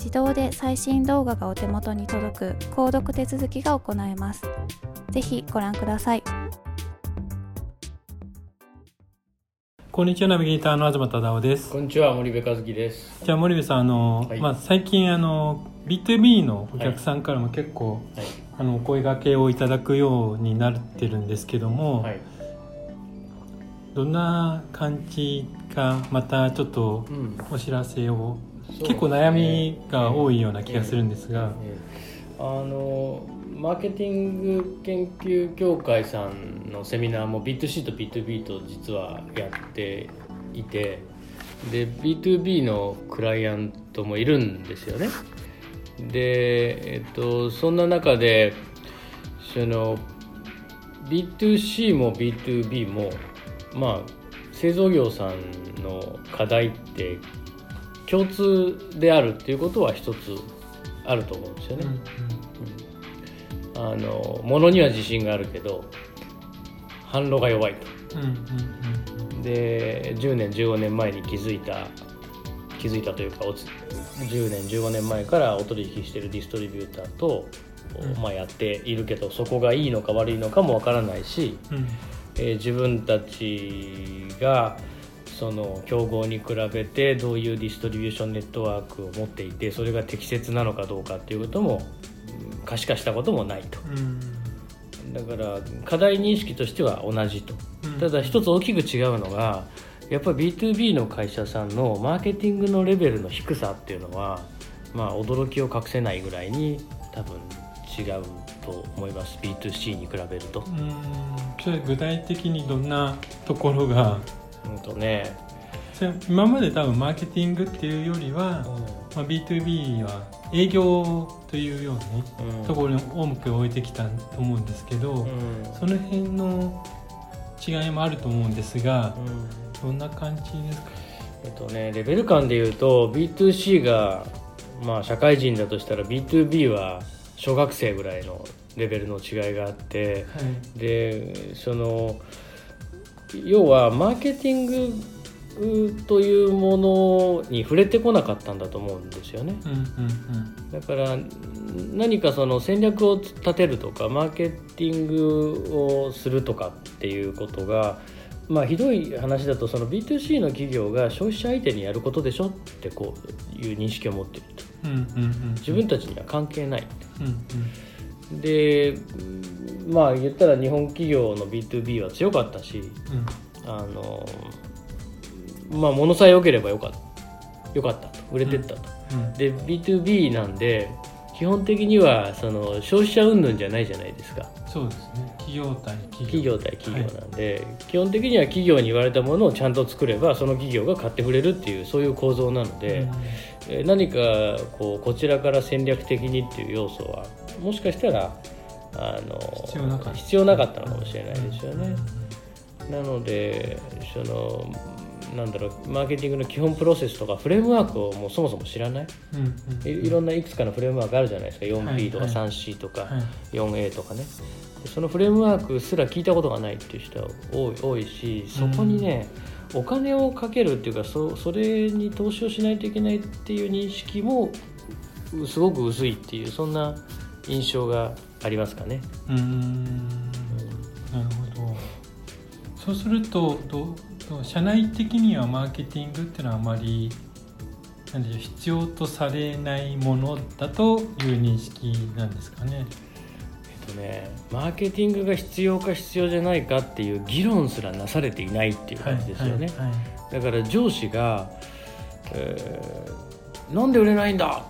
自動で最新動画がお手元に届く購読手続きが行えます。ぜひご覧ください。こんにちは、ナビゲーターの東忠夫です。こんにちは、森部和樹です。じゃあ、森部さん、あの、はい、まあ、最近、あの、B2B のお客さんからも結構、はい、あの、お声掛けをいただくようになってるんですけども、はい、どんな感じか、またちょっとお知らせを結構悩みが多いような気がするんですが、あのマーケティング研究協会さんのセミナーも B2C と B2B と実はやっていてで B2B のクライアントもいるんですよね。で、えっと、そんな中でその B2C も B2B もまあ製造業さんの課題って共通であるっていうことは一つあると思うんですよね。うんうん、あの物には自信があるけど反論が弱いと。で10年15年前に気づいた気づいたというか10年15年前からお取引しているディストリビューターと、うん、まあ、やっているけどそこがいいのか悪いのかもわからないし、うん、えー、自分たちがその競合に比べてどういうディストリビューションネットワークを持っていてそれが適切なのかどうかっていうことも可視化したこともないと、だから課題認識としては同じと、ただ一つ大きく違うのがやっぱり B2B の会社さんのマーケティングのレベルの低さっていうのはまあ驚きを隠せないぐらいに多分違うと思います。B2C に比べると。それ具体的にどんなところがうんとね今まで多分マーケティングっていうよりは、うん、まあ、B2B は営業というようなね、うん、ところに重く置いてきたと思うんですけど、うん、その辺の違いもあると思うんですが、どんな感じですか？えっとねレベル感でいうと B2C がまあ社会人だとしたら B2B は小学生ぐらいのレベルの違いがあって、はい、でその要はマーケティングというものに触れてこなかったんだと思うんですよね、だから何かその戦略を立てるとかマーケティングをするとかっていうことがまあひどい話だとその B2C の企業が消費者相手にやることでしょってこういう認識を持っていると、自分たちには関係ない、うんうん、でまあ言ったら日本企業の B2B は強かったし、うん、あのまあ物さえ良ければよかったよかったと売れてったと、うん。うん、で B2B なんで基本的にはその消費者云々じゃないじゃないですか。そうですね。企業対企業。対企業なんで、はい、基本的には企業に言われたものをちゃんと作ればその企業が買ってくれるっていうそういう構造なので、うん、何かこうこちらから戦略的にっていう要素はもしかしたらあの必要なかった。のかもしれないですよね。なのでそのなんだろうマーケティングの基本プロセスとかフレームワークをもうそもそも知らない、うんうん、いいろんないくつかのフレームワークあるじゃないですか。4P とか 3C とか 4A とかね。そのフレームワークすら聞いたことがないっていう人は多い多いしそこにね、うん、お金をかけるっていうかそそれに投資をしないといけないっていう認識もすごく薄いっていうそんな印象がありますかね。うんなるほどそうするとど社内的にはマーケティングっていうのはあまりなんでしょう必要とされないものだという認識なんですかね。とね、マーケティングが必要か必要じゃないかっていう議論すらなされていないっていう感じですよね。はいはいはい、だから上司が、えー、なんで売れないんだ？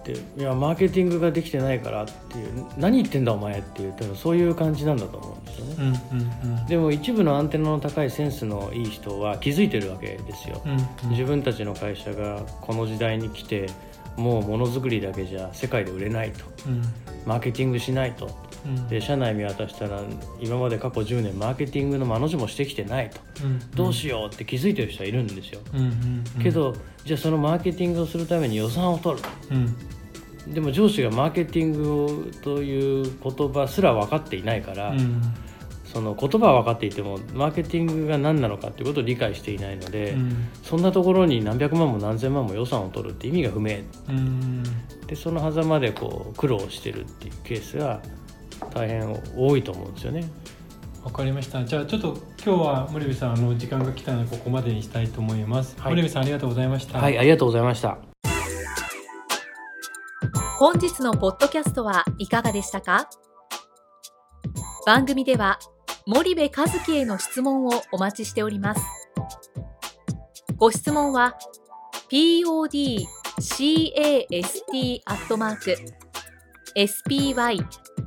っていやマーケティングができてないからっていう何言ってんだお前っていう多分そういう感じなんだと思うんですよね、うんうんうん、でも一部のアンテナの高いセンスのいい人は気づいてるわけですよ、うんうん、自分たちの会社がこの時代に来てもうものづくりだけじゃ世界で売れないと、うん、マーケティングしないと、うん、で社内見渡したら今まで過去10年マーケティングの間の字もしてきてないと、うん、どうしようって気づいてる人はいるんですよ、けどじゃあそのマーケティングをするために予算を取る、でも上司がマーケティングという言葉すら分かっていないから、うん、その言葉は分かっていてもマーケティングが何なのかっていうことを理解していないので、うん、そんなところに何百万も何千万も予算を取るって意味が不明、うん、でその狭間でこう苦労してるっていうケースが大変多いと思うんですよね。わかりました。じゃあちょっと今日は森部さんあの時間が来たのでここまでにしたいと思います。はい、森部さんありがとうございました。はい、ありがとうございました。本日のポッドキャストはいかがでしたか？番組では森部和樹への質問をお待ちしております。ご質問は podcast アットマーク